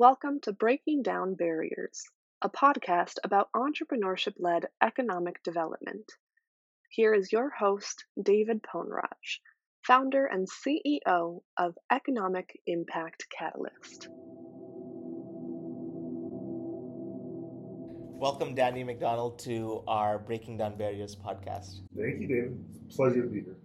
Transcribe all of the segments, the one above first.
Welcome to Breaking Down Barriers, a podcast about entrepreneurship led economic development. Here is your host, David Ponraj, founder and CEO of Economic Impact Catalyst. Welcome, Danny McDonald, to our Breaking Down Barriers podcast. Thank you, David. Pleasure to be here.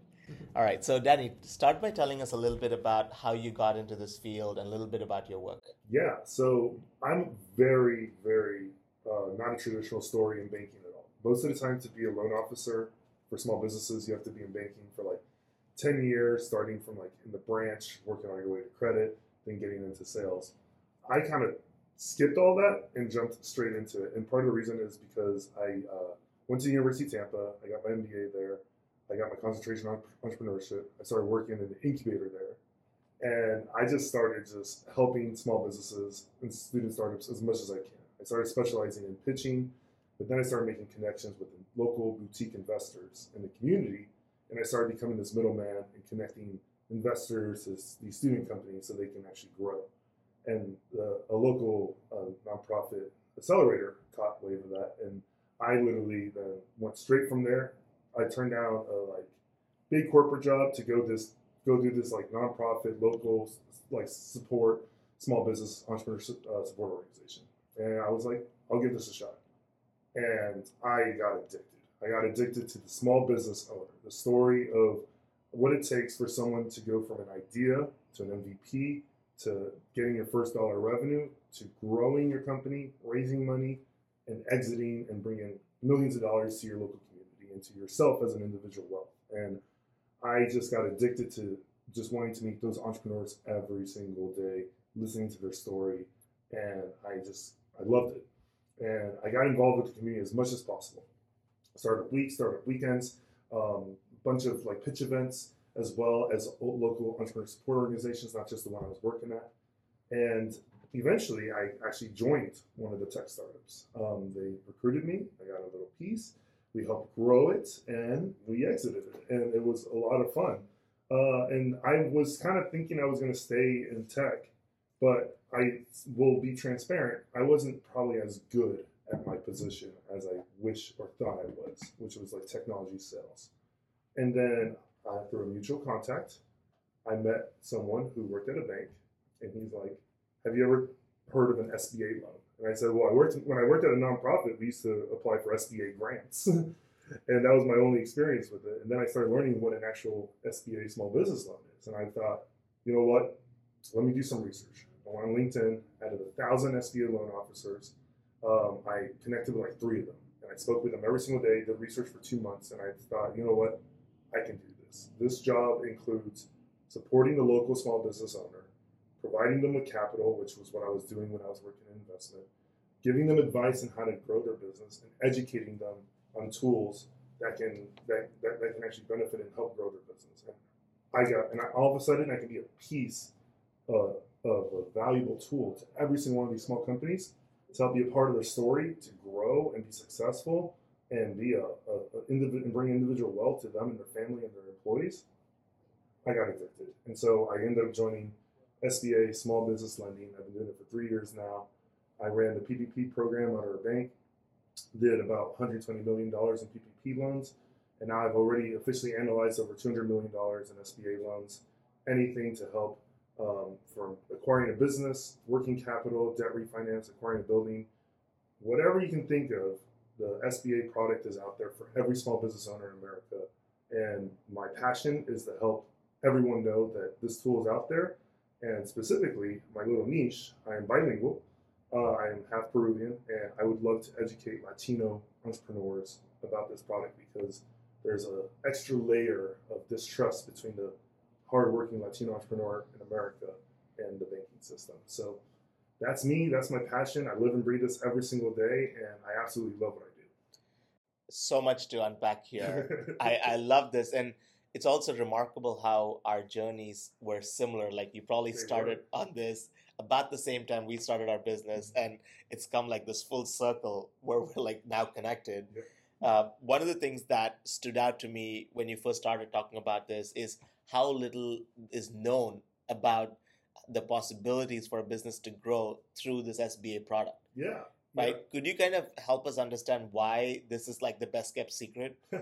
All right, so Danny, start by telling us a little bit about how you got into this field and a little bit about your work. Yeah, so I'm very, very uh, not a traditional story in banking at all. Most of the time, to be a loan officer for small businesses, you have to be in banking for like 10 years, starting from like in the branch, working on your way to credit, then getting into sales. I kind of skipped all that and jumped straight into it. And part of the reason is because I uh, went to the University of Tampa, I got my MBA there. I got my concentration on entrepreneurship. I started working in an incubator there. And I just started just helping small businesses and student startups as much as I can. I started specializing in pitching, but then I started making connections with local boutique investors in the community. And I started becoming this middleman and connecting investors to these student companies so they can actually grow. And uh, a local uh, nonprofit accelerator caught wave of that. And I literally then went straight from there I turned down a like big corporate job to go this go do this like nonprofit local like support small business entrepreneur uh, support organization, and I was like, I'll give this a shot, and I got addicted. I got addicted to the small business owner, the story of what it takes for someone to go from an idea to an MVP to getting your first dollar revenue to growing your company, raising money, and exiting and bringing millions of dollars to your local into yourself as an individual wealth. And I just got addicted to just wanting to meet those entrepreneurs every single day, listening to their story, and I just I loved it. And I got involved with the community as much as possible. Started week, started weekends, a um, bunch of like pitch events, as well as local entrepreneur support organizations, not just the one I was working at. And eventually, I actually joined one of the tech startups. Um, they recruited me. I got a little piece, we helped grow it and we exited it and it was a lot of fun. Uh, and i was kind of thinking i was going to stay in tech but i will be transparent i wasn't probably as good at my position as i wish or thought i was which was like technology sales. And then uh, through a mutual contact i met someone who worked at a bank and he's like have you ever heard of an sba loan and I said, well, I worked when I worked at a nonprofit. We used to apply for SBA grants, and that was my only experience with it. And then I started learning what an actual SBA small business loan is, and I thought, you know what? Let me do some research. I went on LinkedIn. Out of a thousand SBA loan officers, um, I connected with like three of them, and I spoke with them every single day. Did research for two months, and I thought, you know what? I can do this. This job includes supporting the local small business owner providing them with capital, which was what I was doing when I was working in investment, giving them advice on how to grow their business, and educating them on tools that can that, that, that can actually benefit and help grow their business. And I got, and I, all of a sudden, I can be a piece of, of a valuable tool to every single one of these small companies to help be a part of their story, to grow and be successful, and be a, a, a and bring individual wealth to them and their family and their employees. I got addicted, and so I ended up joining SBA small business lending. I've been doing it for three years now. I ran the PPP program at our bank, did about $120 million in PPP loans, and now I've already officially analyzed over $200 million in SBA loans. Anything to help um, from acquiring a business, working capital, debt refinance, acquiring a building, whatever you can think of, the SBA product is out there for every small business owner in America. And my passion is to help everyone know that this tool is out there and specifically, my little niche, I am bilingual. Uh, I am half Peruvian, and I would love to educate Latino entrepreneurs about this product because there's an extra layer of distrust between the hardworking Latino entrepreneur in America and the banking system. So that's me. That's my passion. I live and breathe this every single day, and I absolutely love what I do. So much to unpack here. I, I love this. And it's also remarkable how our journeys were similar. Like you probably started on this about the same time we started our business, mm-hmm. and it's come like this full circle where we're like now connected. Yeah. Uh, one of the things that stood out to me when you first started talking about this is how little is known about the possibilities for a business to grow through this SBA product. Yeah. Right? Could you kind of help us understand why this is like the best kept secret?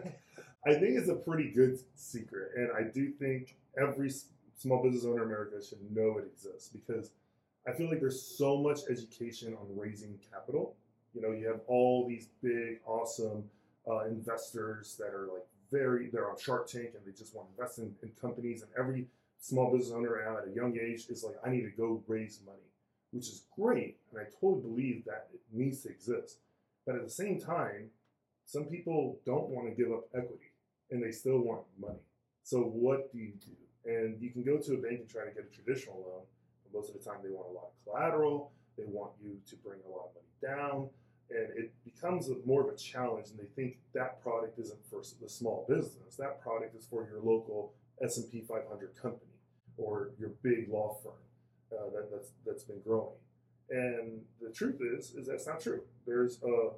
I think it's a pretty good secret, and I do think every small business owner in America should know it exists because I feel like there's so much education on raising capital. You know, you have all these big, awesome uh, investors that are like very, they're on Shark Tank and they just want to invest in, in companies, and every small business owner at a young age is like, I need to go raise money, which is great. And I totally believe that it needs to exist. But at the same time, some people don't want to give up equity and they still want money. So what do you do? And you can go to a bank and try to get a traditional loan. But most of the time, they want a lot of collateral. They want you to bring a lot of money down, and it becomes a, more of a challenge. And they think that product isn't for the small business. That product is for your local S&P 500 company or your big law firm uh, that, that's that's been growing. And the truth is, is that's not true. There's a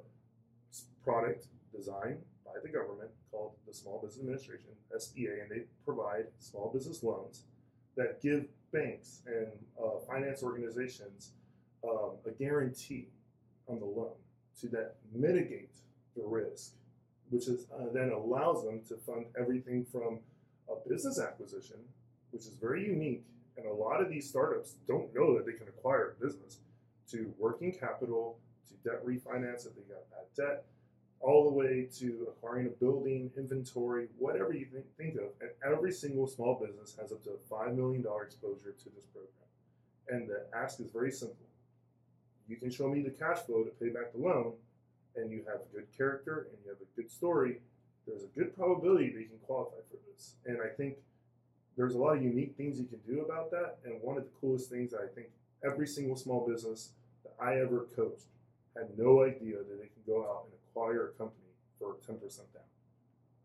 product designed by the government called the Small Business Administration (SBA), and they provide small business loans that give banks and uh, finance organizations um, a guarantee on the loan to that mitigate the risk, which is uh, then allows them to fund everything from a business acquisition which is very unique. And a lot of these startups don't know that they can acquire a business to working capital, to debt refinance if they got bad debt, all the way to acquiring a building, inventory, whatever you think, think of. And every single small business has up to a $5 million exposure to this program. And the ask is very simple. You can show me the cash flow to pay back the loan, and you have good character and you have a good story. There's a good probability that you can qualify for this. And I think there's a lot of unique things you can do about that. And one of the coolest things I think every single small business that I ever coached had no idea that they can go out and acquire a company for 10% down.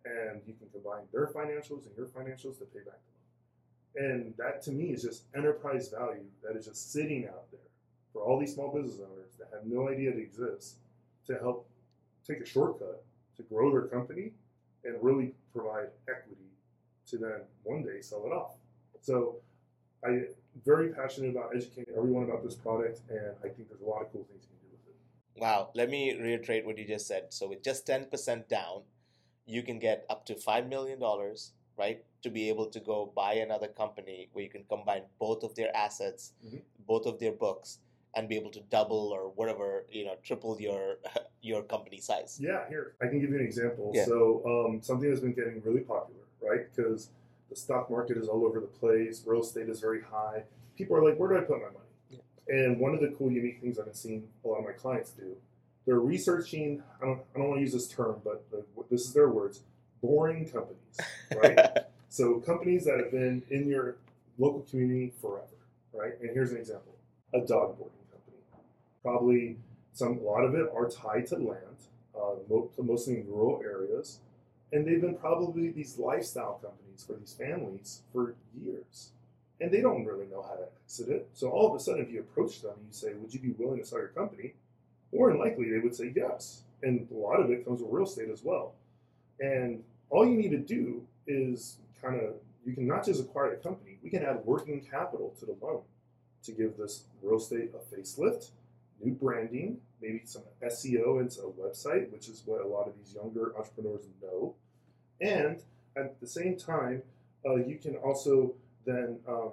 And you can combine their financials and your financials to pay back the loan. And that to me is just enterprise value that is just sitting out there for all these small business owners that have no idea it exists to help take a shortcut to grow their company and really provide equity to then one day sell it off. So I'm very passionate about educating everyone about this product, and I think there's a lot of cool things you can. Wow. Let me reiterate what you just said. So with just 10% down, you can get up to $5 million, right, to be able to go buy another company where you can combine both of their assets, mm-hmm. both of their books, and be able to double or whatever you know triple your your company size yeah here i can give you an example yeah. so um, something that's been getting really popular right? Because the stock market is all over the place, real estate is very high. People are like, where do I put my money? And one of the cool, unique things I've been seeing a lot of my clients do, they're researching. I don't, I don't want to use this term, but the, this is their words: boring companies, right? so companies that have been in your local community forever, right? And here's an example: a dog boarding company. Probably some, a lot of it are tied to land, uh, mostly in rural areas and they've been probably these lifestyle companies for these families for years. And they don't really know how to exit it. So all of a sudden, if you approach them and you say, Would you be willing to sell your company? More than likely, they would say yes. And a lot of it comes with real estate as well. And all you need to do is kind of, you can not just acquire the company, we can add working capital to the loan to give this real estate a facelift, new branding, maybe some SEO into a website, which is what a lot of these younger entrepreneurs know. And at the same time, uh, you can also then um,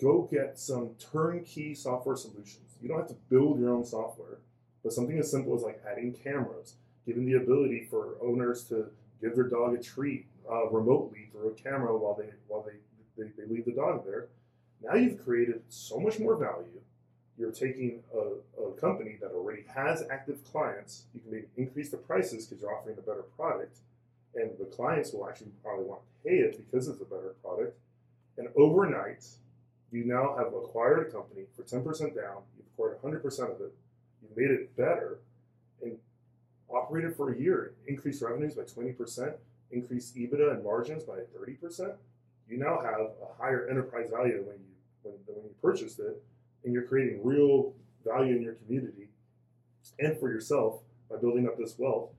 go get some turnkey software solutions. You don't have to build your own software, but something as simple as like adding cameras, giving the ability for owners to give their dog a treat uh, remotely through a camera while they while they, they, they leave the dog there. Now you've created so much more value you're taking a, a, company that already has active clients, you can maybe increase the prices because you're offering a better product, and the clients will actually probably want to pay it because it's a better product. And overnight, you now have acquired a company for 10% down, you've acquired 100% of it, you've made it better, and operated for a year, increased revenues by 20%, increased EBITDA and margins by 30%. You now have a higher enterprise value than when you when, when you purchased it and you're creating real value in your community and for yourself by building up this wealth.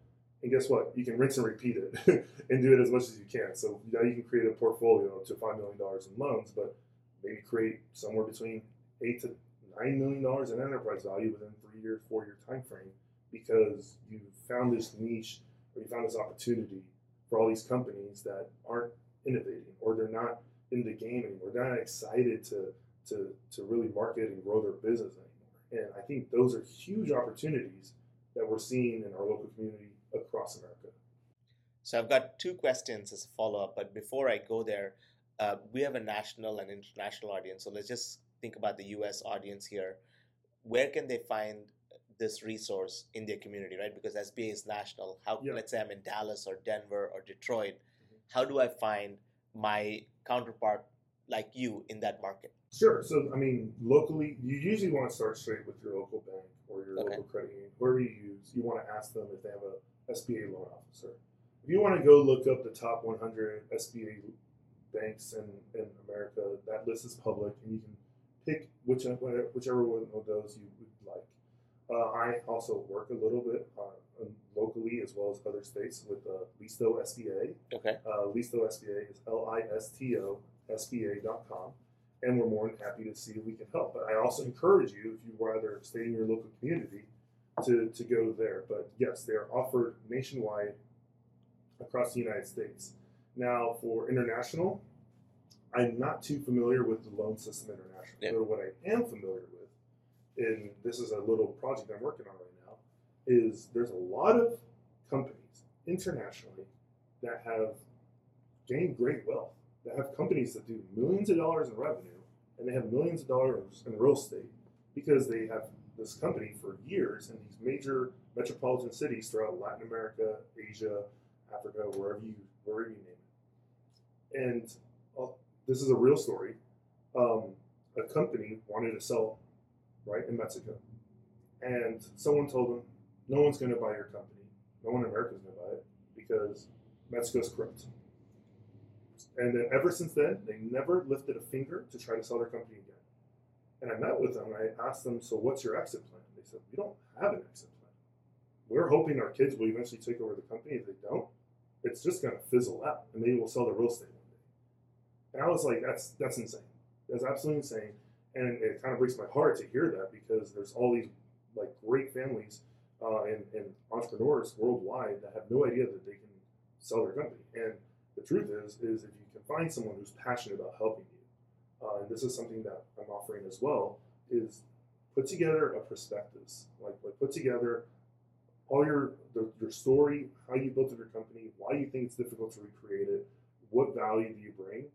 And guess what? You can rinse and repeat it and do it as much as you can. So now you can create a portfolio up to $5 million in loans, but maybe create somewhere between eight to nine million dollars in enterprise value within three year, four year time frame because you found this niche or you found this opportunity for all these companies that aren't innovating or they're not in the game anymore. They're not excited to to to really market and grow their business anymore. And I think those are huge opportunities that we're seeing in our local community across America. So I've got two questions as a follow up, but before I go there, uh, we have a national and international audience. So let's just think about the US audience here. Where can they find this resource in their community, right? Because SBA is national. How, yeah. let's say I'm in Dallas or Denver or Detroit, mm-hmm. how do I find my counterpart like you in that market? Sure. So, I mean, locally, you usually want to start straight with your local bank or your okay. local credit union, whoever you use. You want to ask them if they have a SBA loan officer. If you want to go look up the top 100 SBA banks in, in America, that list is public, and you can pick which, whichever one of those you would like. Uh, I also work a little bit uh, locally as well as other states with uh, Listo SBA. Okay. Uh, Listo SBA is L I S T O SBA.com, and we're more than happy to see if we can help. But I also encourage you, if you rather stay in your local community, to, to go there. But yes, they are offered nationwide across the United States. Now, for international, I'm not too familiar with the loan system international. Yep. But what I am familiar with, and this is a little project I'm working on right now, is there's a lot of companies internationally that have gained great wealth, that have companies that do millions of dollars in revenue, and they have millions of dollars in real estate because they have this company for years in these major metropolitan cities throughout Latin America, Asia, Africa, wherever you wherever you name it. And uh, this is a real story. Um, a company wanted to sell right in Mexico, and someone told them, "No one's going to buy your company. No one in America is going to buy it because Mexico's corrupt." And then ever since then, they never lifted a finger to try to sell their company again. And I met with them I asked them, "So what's your exit plan?" They said, "We don't have an exit plan. We're hoping our kids will eventually take over the company. If they don't, it's just going to fizzle out, and maybe we'll sell the real estate one day. And I was like, that's that's insane. That's absolutely insane. And it kind of breaks my heart to hear that because there's all these like great families uh, and, and entrepreneurs worldwide that have no idea that they can sell their company. And the truth is, is if you can find someone who's passionate about helping uh, and this is something that I'm offering as well, is put together a prospectus. Like, like put together all your the, your story, how you built your company, why you think it's difficult to recreate it, what value do you bring,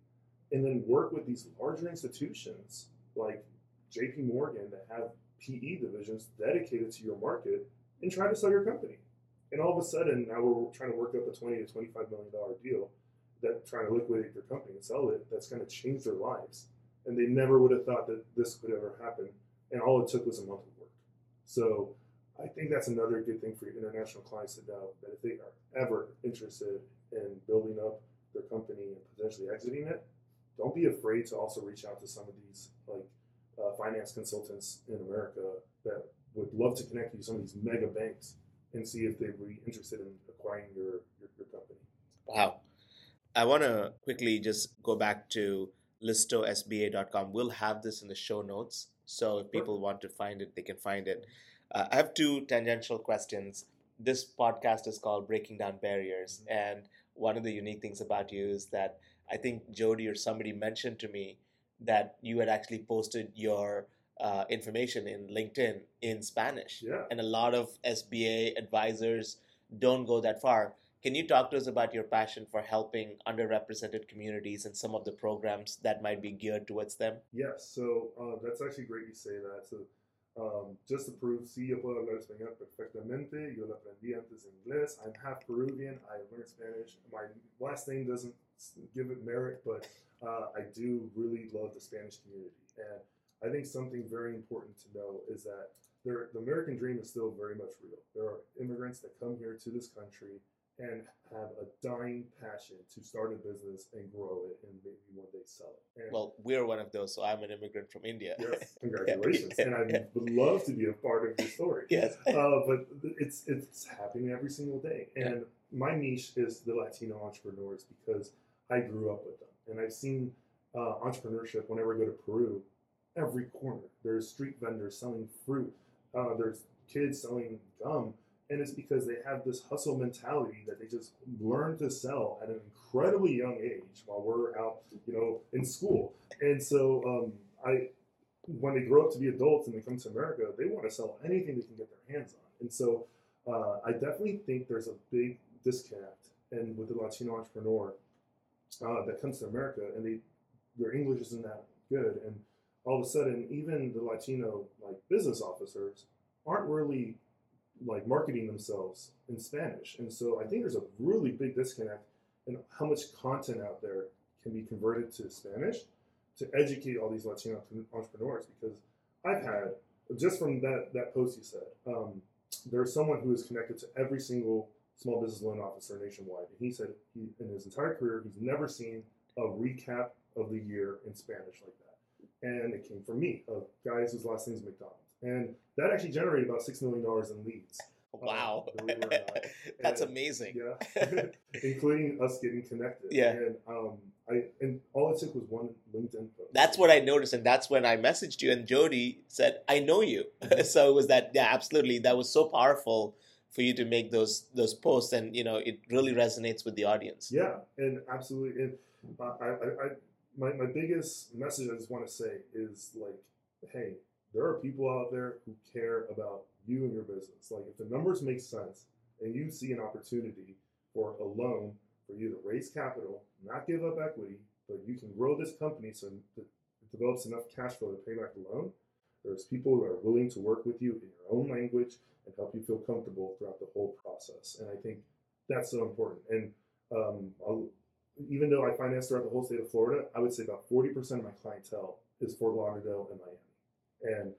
and then work with these larger institutions like J.P. Morgan that have PE divisions dedicated to your market and try to sell your company. And all of a sudden, now we're trying to work up a twenty to twenty-five million dollar deal that trying to liquidate your company and sell it. That's going to change their lives, and they never would have thought that this could ever happen. And all it took was a month of work. So I think that's another good thing for your international clients to know that if they are ever interested in building up their company and potentially exiting it, don't be afraid to also reach out to some of these like uh, finance consultants in America that would love to connect you to some of these mega banks and see if they would be interested in acquiring your, your, your company. Wow. I want to quickly just go back to listosba.com. We'll have this in the show notes. So if people want to find it, they can find it. Uh, I have two tangential questions. This podcast is called Breaking Down Barriers. And one of the unique things about you is that I think Jody or somebody mentioned to me that you had actually posted your uh, information in LinkedIn in Spanish. Yeah. And a lot of SBA advisors don't go that far. Can you talk to us about your passion for helping underrepresented communities and some of the programs that might be geared towards them? Yes, so uh, that's actually great you say that. So um, just to prove, sí, yo puedo hablar español perfectamente. Yo lo aprendí antes inglés. I'm half Peruvian. I learned Spanish. My last name doesn't give it merit, but uh, I do really love the Spanish community. And I think something very important to know is that there, the American dream is still very much real. There are immigrants that come here to this country and have a dying passion to start a business and grow it and maybe one day sell it. And well, we're one of those, so I'm an immigrant from India. Yes, congratulations. and I would love to be a part of your story. Yes. Uh, but it's it's happening every single day. And yeah. my niche is the Latino entrepreneurs because I grew up with them. And I've seen uh, entrepreneurship whenever I go to Peru every corner. There's street vendors selling fruit. Uh, there's kids selling gum, and it's because they have this hustle mentality that they just learn to sell at an incredibly young age while we're out, you know, in school. And so um, I, when they grow up to be adults and they come to America, they want to sell anything they can get their hands on. And so uh, I definitely think there's a big disconnect, and with the Latino entrepreneur uh, that comes to America and they their English isn't that good, and all of a sudden, even the Latino like business officers aren't really like marketing themselves in Spanish, and so I think there's a really big disconnect in how much content out there can be converted to Spanish to educate all these Latino entrepreneurs. Because I've had just from that that post you said, um, there's someone who is connected to every single small business loan officer nationwide, and he said he in his entire career he's never seen a recap of the year in Spanish like that. And it came from me, of guys whose last name is McDonald. And that actually generated about $6 million in leads. Wow. Uh, That's and, amazing. Yeah. Including us getting connected. Yeah. And, um, I, and all it took was one LinkedIn post. That's what I noticed. And that's when I messaged you. And Jody said, I know you. so it was that, yeah, absolutely. That was so powerful for you to make those those posts and you know it really resonates with the audience yeah and absolutely and uh, I, I, I my, my biggest message I just want to say is like, hey, there are people out there who care about you and your business. Like, if the numbers make sense and you see an opportunity for a loan for you to raise capital, not give up equity, but you can grow this company so it develops enough cash flow to pay back the loan. There's people who are willing to work with you in your own language and help you feel comfortable throughout the whole process. And I think that's so important. And um, even though I finance throughout the whole state of Florida, I would say about 40% of my clientele is Fort Lauderdale and Miami. And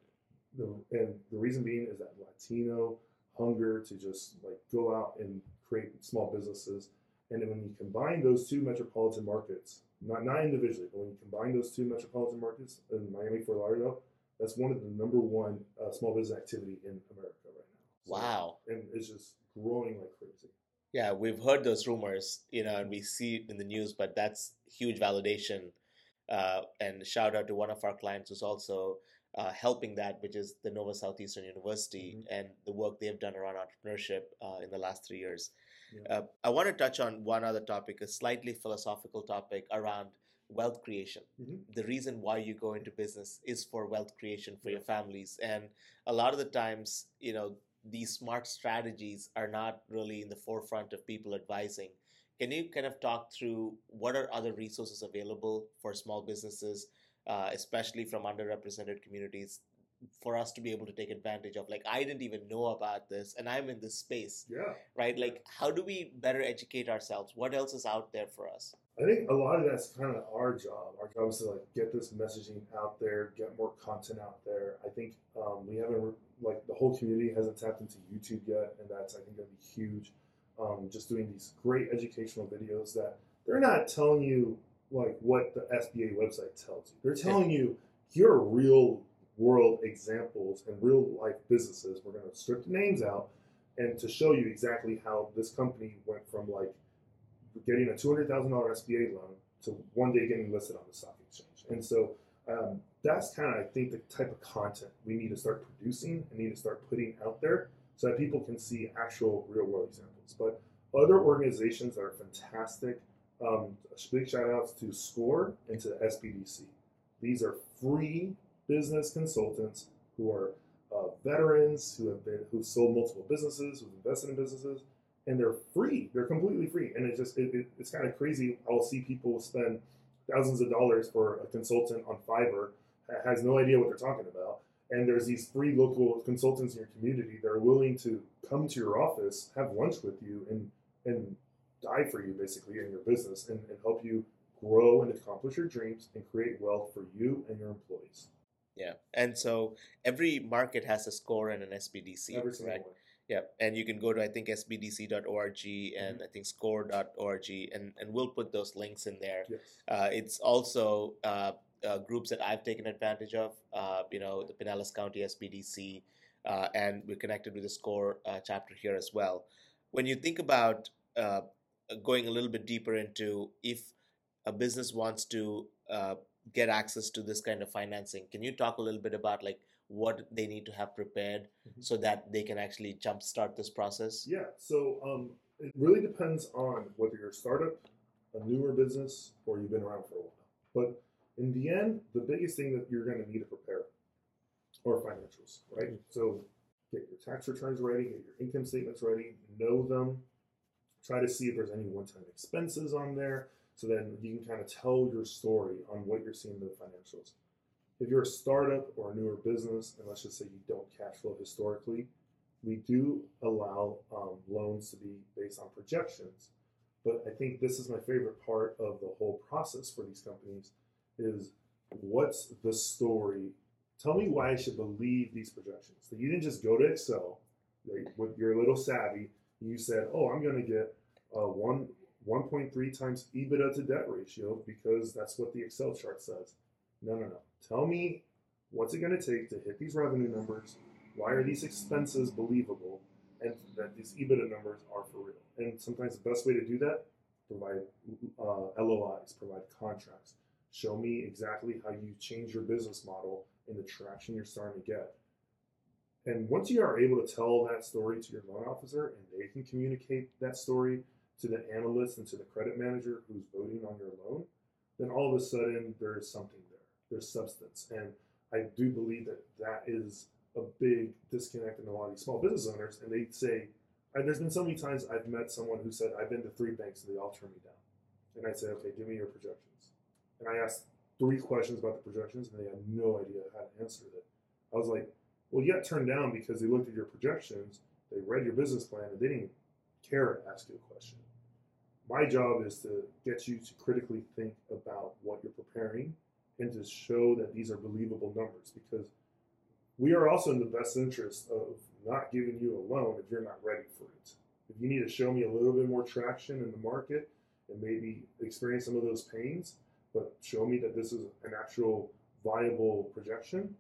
the, and the reason being is that Latino hunger to just like go out and create small businesses. And then when you combine those two metropolitan markets, not, not individually, but when you combine those two metropolitan markets in Miami, Fort Lauderdale, that's one of the number one uh, small business activity in America right now. So, wow. And it's just growing like crazy. Yeah, we've heard those rumors, you know, and we see it in the news, but that's huge validation. Uh, and shout out to one of our clients who's also uh, helping that, which is the Nova Southeastern University mm-hmm. and the work they've done around entrepreneurship uh, in the last three years. Yeah. Uh, I want to touch on one other topic, a slightly philosophical topic around wealth creation. Mm-hmm. The reason why you go into business is for wealth creation for yeah. your families. And a lot of the times, you know, these smart strategies are not really in the forefront of people advising. Can you kind of talk through what are other resources available for small businesses, uh, especially from underrepresented communities, for us to be able to take advantage of? Like, I didn't even know about this, and I'm in this space. Yeah. Right? Like, how do we better educate ourselves? What else is out there for us? I think a lot of that's kind of our job. Our job is to like get this messaging out there, get more content out there. I think um, we haven't like the whole community hasn't tapped into YouTube yet, and that's I think gonna be huge. Um, just doing these great educational videos that they're not telling you like what the SBA website tells you. They're telling you here are real world examples and real life businesses. We're gonna strip the names out and to show you exactly how this company went from like getting a two hundred thousand dollar SBA loan to one day getting listed on the stock exchange. And so um, that's kind of I think the type of content we need to start producing and need to start putting out there so that people can see actual real world examples. But other organizations that are fantastic. Um, big shout outs to SCORE and to SBDC. These are free business consultants who are uh, veterans who have been who sold multiple businesses, who've invested in businesses, and they're free. They're completely free, and it's just it, it, it's kind of crazy. I'll see people spend thousands of dollars for a consultant on Fiverr has no idea what they're talking about. And there's these free local consultants in your community that are willing to come to your office, have lunch with you, and and die for you basically in your business and, and help you grow and accomplish your dreams and create wealth for you and your employees. Yeah, and so every market has a score and an SBDC. Every single right? one. Yeah, and you can go to I think sbdc.org and mm-hmm. I think score.org, and and we'll put those links in there. Yes. Uh, it's also uh, uh, groups that I've taken advantage of. Uh, you know, the Pinellas County SBDC, uh, and we're connected with the SCORE uh, chapter here as well. When you think about going a little bit deeper into if a business wants to get access to this kind of financing. Can you talk a little bit about like what they need to have prepared Mhm. so that they can actually jumpstart this process? Yeah, so um, it really depends on whether you're a startup, a newer business, or you've been around for a while. But in the end, the biggest thing that you're going to need to prepare are financials, right? So get your tax returns ready, get your income statements ready, know them, try to see if there's any one-time expenses on there, so then you can kind of tell your story on what you're seeing in the financials. If you're a startup or a newer business, and let's just say you don't cash flow historically, we do allow um, loans to be based on projections. But I think this is my favorite part of the whole process for these companies is what's the story? Tell me why I should believe these projections. So you didn't just go to Excel like, with your little savvy. You said, "Oh, I'm going to get a one 1.3 times EBITDA to debt ratio because that's what the Excel chart says." No, no, no. Tell me what's it going to take to hit these revenue numbers? Why are these expenses believable? And that these EBITDA numbers are for real. And sometimes the best way to do that, provide uh, LOIs, provide contracts. Show me exactly how you change your business model and the traction you're starting to get. And once you are able to tell that story to your loan officer and they can communicate that story to the analyst and to the credit manager who's voting on your loan, then all of a sudden there's something there. There's substance. And I do believe that that is a big disconnect in a lot of these small business owners. And they say, there's been so many times I've met someone who said, I've been to three banks and they all turn me down. And I say, okay, give me your projections. And I asked three questions about the projections and they had no idea how to answer it. I was like, well, you got turned down because they looked at your projections, they read your business plan, and they didn't care to ask you a question. My job is to get you to critically think about what you're preparing and to show that these are believable numbers because we are also in the best interest of not giving you a loan if you're not ready for it. If you need to show me a little bit more traction in the market and maybe experience some of those pains, but show me that this is an actual viable projection,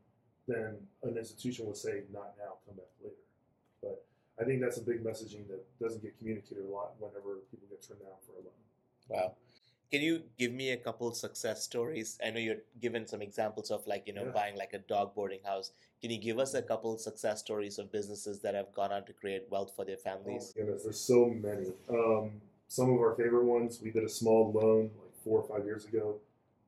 then an institution will say, not now, come back later. But I think that's a big messaging that doesn't get communicated a lot whenever people get turned down for a loan. Wow. Can you give me a couple success stories? I know you're given some examples of like, you know, Yeah. buying like a dog boarding house. Can you give us a couple success stories of businesses that have gone on to create wealth for their Oh families? my goodness, there's so many. Um, some of our favorite ones, we did a small loan like four or five years ago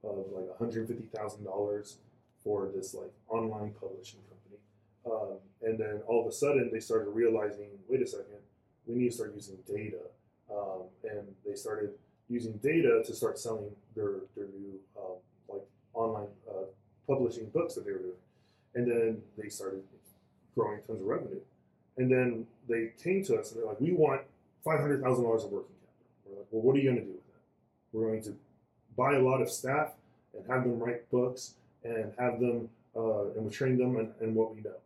of like $150,000 for this like online publishing company. Um, and then all of a sudden they started realizing, wait a second, we need to start using data. Um, and they started using data to start selling their, their new um, like online uh, publishing books that they were doing. And then they started growing tons of revenue. And then they came to us and they're like, we want $500,000 of working capital. We're like, well, what are you going to do with that? We're going to buy a lot of staff and have them write books and have them, uh, and we train them in what we know.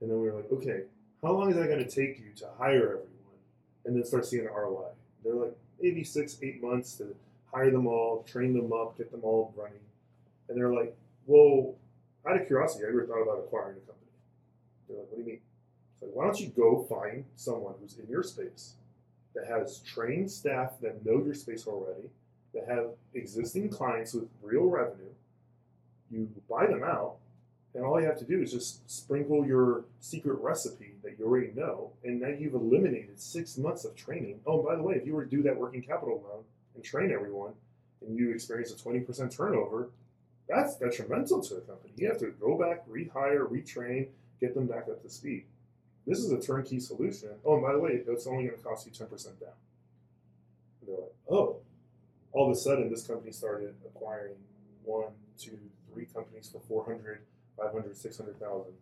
And then we were like, okay, how long is that going to take you to hire everyone and then start seeing an ROI? They're like, maybe six, eight months to hire them all, train them up, get them all running. And they're like, well, out of curiosity, I ever thought about acquiring a company? They're like, what do you mean? It's like, why don't you go find someone who's in your space that has trained staff that know your space already, that have existing clients with real revenue. You buy them out, and all you have to do is just sprinkle your secret recipe that you already know, and now you've eliminated six months of training. Oh, and by the way, if you were to do that working capital loan and train everyone, and you experience a 20% turnover, that's detrimental to the company. You have to go back, rehire, retrain, get them back up to speed. This is a turnkey solution. Oh, and by the way, it's only going to cost you 10% down. And they're like, oh. All of a sudden, this company started acquiring one, two, three companies for 400, 500, 600,000.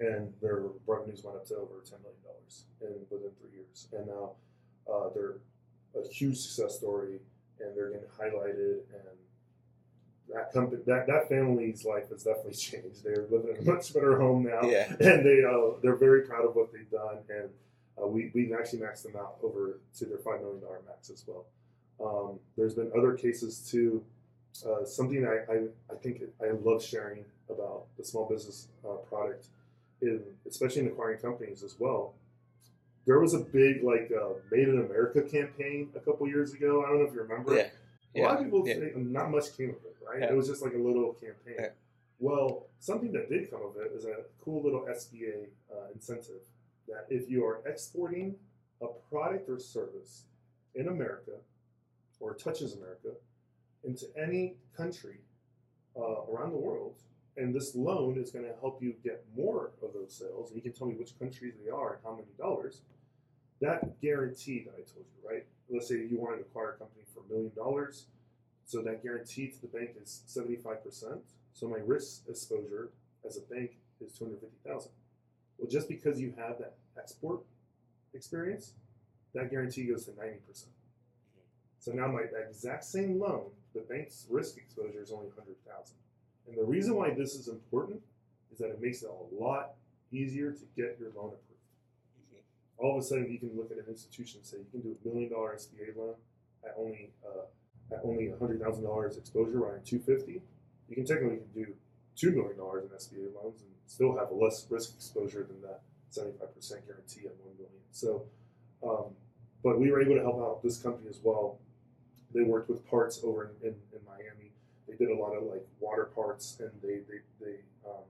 And their revenues went up to over $10 million in, within three years. And now uh, they're a huge success story and they're getting highlighted and that company that, that family's life has definitely changed. They're living in a much better home now Yeah. and they uh, they're very proud of what they've done, and uh, we we've actually maxed them out over to their five million dollar max as well. Um, there's been other cases too. Uh, something I, I I think I love sharing about the small business uh, product, in especially in acquiring companies as well. There was a big like uh, Made in America campaign a couple years ago. I don't know if you remember. Yeah. A lot of people yeah. say not much came of it, right? Yeah. It was just like a little campaign. Yeah. Well, something that did come of it is a cool little SBA uh, incentive that if you are exporting a product or service in America or touches America into any country uh, around the world, and this loan is going to help you get more of those sales, and you can tell me which countries they are and how many dollars, that guarantee that I told you, right? Let's say you wanted to acquire a company for a million dollars, so that guarantee to the bank is 75%. So my risk exposure as a bank is 250,000. Well, just because you have that export experience, that guarantee goes to 90%. So now my exact same loan, the bank's risk exposure is only 100,000. And the reason why this is important is that it makes it a lot easier to get your loan approved. All of a sudden, you can look at an institution and say you can do a million dollar SBA loan at only uh, at only hundred thousand dollars exposure, running two fifty. You can technically do two million dollars in SBA loans and still have a less risk exposure than that seventy five percent guarantee at one million. So, um, but we were able to help out this company as well. They worked with parts over in, in, in Miami. They did a lot of like water parts and they they, they um,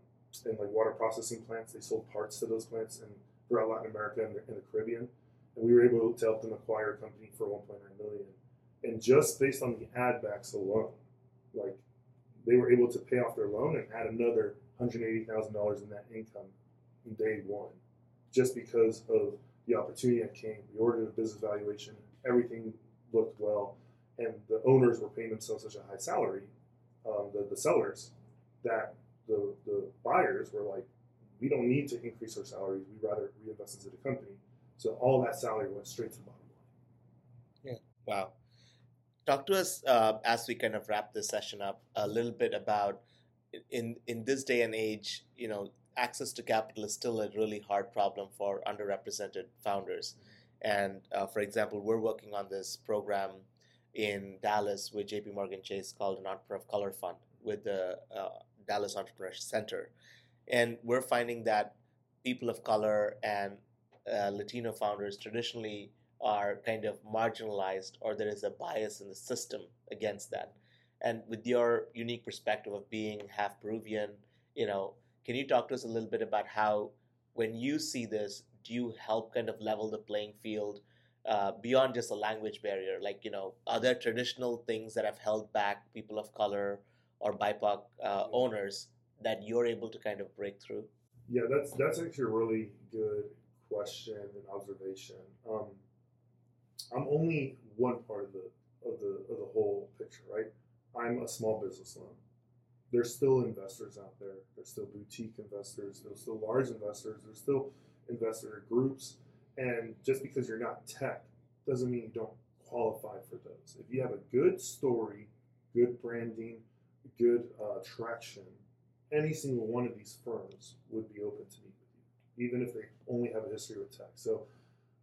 and like water processing plants. They sold parts to those plants and throughout Latin America and the, and the Caribbean. And we were able to help them acquire a company for 1.9 million. And just based on the ad backs alone, like they were able to pay off their loan and add another $180,000 in that income in day one, just because of the opportunity that came. We ordered a business valuation, everything looked well, and the owners were paying themselves such a high salary, um, the, the sellers, that the, the buyers were like, we don't need to increase our salaries. We'd rather reinvest into the company. So all that salary went straight to the bottom line. Yeah. Wow. Talk to us uh, as we kind of wrap this session up a little bit about in in this day and age, you know, access to capital is still a really hard problem for underrepresented founders. And uh, for example, we're working on this program in Dallas with JP Morgan Chase called an Entrepreneur of Color Fund with the uh, Dallas Entrepreneur Center. And we're finding that people of color and uh, Latino founders traditionally are kind of marginalized or there is a bias in the system against that. And with your unique perspective of being half Peruvian, you know, can you talk to us a little bit about how, when you see this, do you help kind of level the playing field uh, beyond just a language barrier? Like, you know, are there traditional things that have held back people of color or BIPOC uh, owners that you're able to kind of break through? Yeah, that's that's actually a really good question and observation. Um, I'm only one part of the of the of the whole picture, right? I'm a small business loan. There's still investors out there. There's still boutique investors. There's still large investors. There's still investor groups. And just because you're not tech doesn't mean you don't qualify for those. If you have a good story, good branding, good uh, traction, any single one of these firms would be open to meet with you, even if they only have a history with tech. So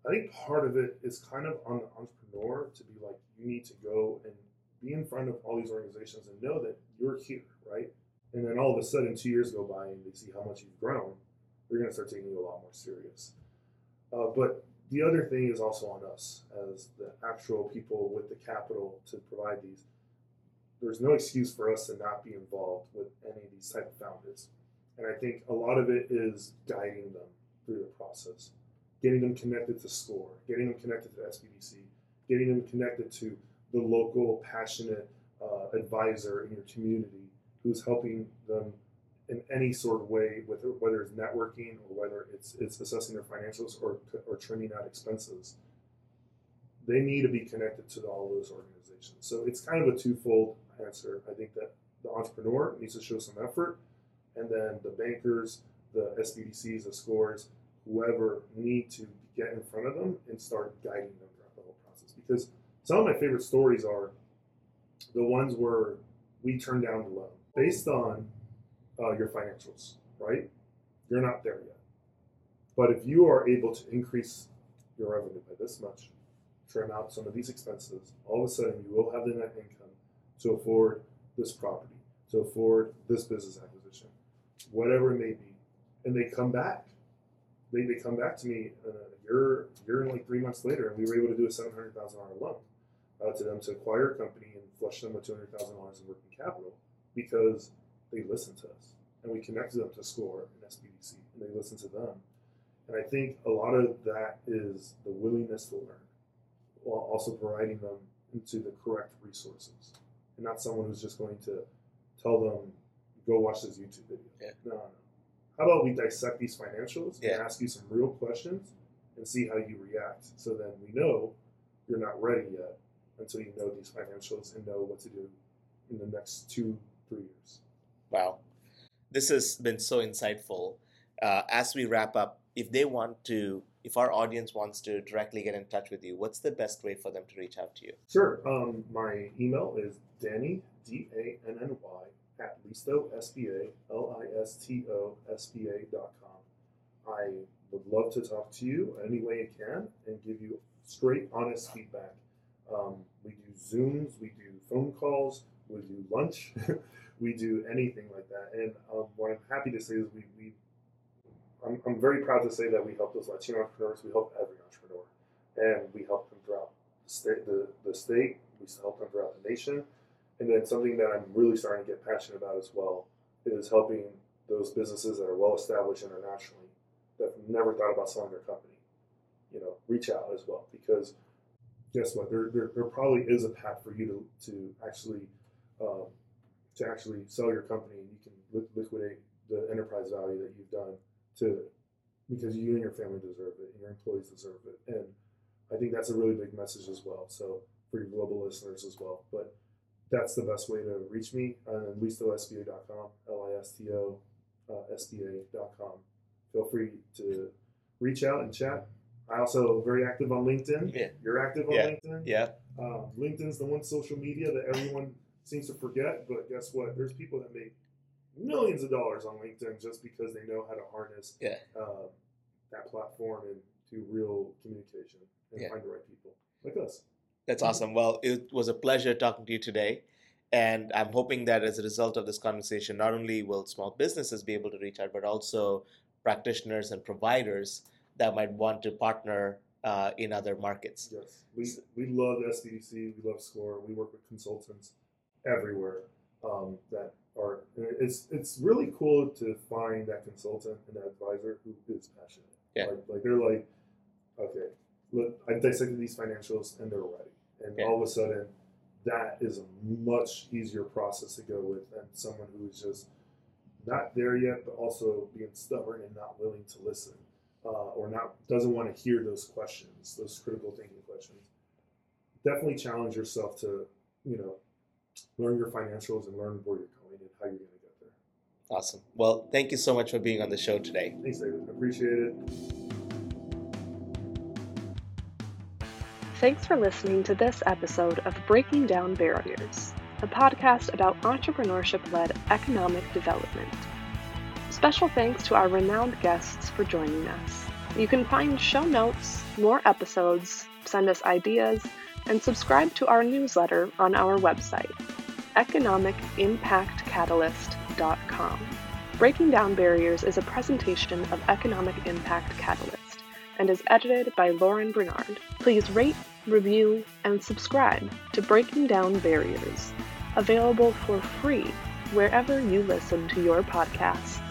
I think part of it is kind of on the entrepreneur to be like, you need to go and be in front of all these organizations and know that you're here, right? And then all of a sudden, two years go by and they see how much you've grown, they're going to start taking you a lot more serious. Uh, but the other thing is also on us as the actual people with the capital to provide these. There's no excuse for us to not be involved with any of these type of founders. And I think a lot of it is guiding them through the process, getting them connected to SCORE, getting them connected to SBDC, getting them connected to the local passionate uh, advisor in your community who's helping them in any sort of way, whether, it's networking or whether it's, it's assessing their financials or, or trimming out expenses. They need to be connected to all those organizations. So it's kind of a twofold answer. I think that the entrepreneur needs to show some effort, and then the bankers, the SBDCs, the scores, whoever need to get in front of them and start guiding them throughout the whole process. Because some of my favorite stories are the ones where we turn down the loan based on uh, your financials, right? You're not there yet. But if you are able to increase your revenue by this much, trim out some of these expenses, all of a sudden you will have the net income to afford this property, to afford this business acquisition, whatever it may be. And they come back. They, they come back to me uh, a year, year and like three months later, and we were able to do a $700,000 loan. uh, to them to acquire a company and flush them with two hundred thousand dollars in working capital because they listen to us and we connected them to SCORE and SBDC and they listen to them. And I think a lot of that is the willingness to learn while also providing them into the correct resources and not someone who's just going to tell them, go watch this YouTube video. Yeah. No, no. How about we dissect these financials Yeah. and ask you some real questions and see how you react so then we know you're not ready yet until you know these financials and know what to do in the next two, three years. Wow. This has been so insightful. Uh, as we wrap up, if they want to, if our audience wants to directly get in touch with you, what's the best way for them to reach out to you? Sure. Um, my email is Danny, D A N N Y, at Listo, S B A, L I S T O, S B A dot com. I would love to talk to you any way I can and give you straight, honest feedback. Um, we do Zooms, we do phone calls, we do lunch, we do anything like that. And um, what I'm happy to say is we, we I'm, I'm very proud to say that we help those Latino entrepreneurs, we help every entrepreneur, and we help them throughout the state, the, the state, we help them throughout the nation. And then something that I'm really starting to get passionate about as well is helping those businesses that are well established internationally that have never thought about selling their company, you know, reach out as well because guess what? There, there, there probably is a path for you to, to actually um, to actually sell your company and you can li- liquidate the enterprise value that you've done to because you and your family deserve it and your employees deserve it. And I think that's a really big message as well. So for your global listeners as well. But that's the best way to reach me. And then listosba.com, L-I-S-T-O, uh, S-B-A.com. Feel free to reach out and chat. I also very active on LinkedIn. Yeah. You're active on Yeah. LinkedIn. Yeah. Um, LinkedIn's the one social media that everyone seems to forget, but guess what? There's people that make millions of dollars on LinkedIn just because they know how to harness Yeah. uh, that platform and do real communication and Yeah. find the right people like us. That's awesome. Well, it was a pleasure talking to you today. And I'm hoping that as a result of this conversation, not only will small businesses be able to reach out, but also practitioners and providers that might want to partner uh, in other markets. Yes, we, we love SBDC, we love SCORE, we work with consultants everywhere um, that are. It's it's really cool to find that consultant and that advisor who is passionate. Yeah. Like, like they're like, okay, look, I've dissected these financials and they're ready, and Yeah. all of a sudden, that is a much easier process to go with than someone who is just not there yet, but also being stubborn and not willing to listen, uh, or not doesn't want to hear those questions, those critical thinking questions. Definitely challenge yourself to, you know, learn your financials and learn where you're going and how you're going to get there. Awesome. Well, thank you so much for being on the show today. Thanks, David. Appreciate it. Thanks for listening to this episode of Breaking Down Barriers, a podcast about entrepreneurship led economic development. Special thanks to our renowned guests for joining us. You can find show notes, more episodes, send us ideas, and subscribe to our newsletter on our website, economicimpactcatalyst.com. Breaking Down Barriers is a presentation of Economic Impact Catalyst and is edited by Lauren Bernard. Please rate, review, and subscribe to Breaking Down Barriers, available for free wherever you listen to your podcasts.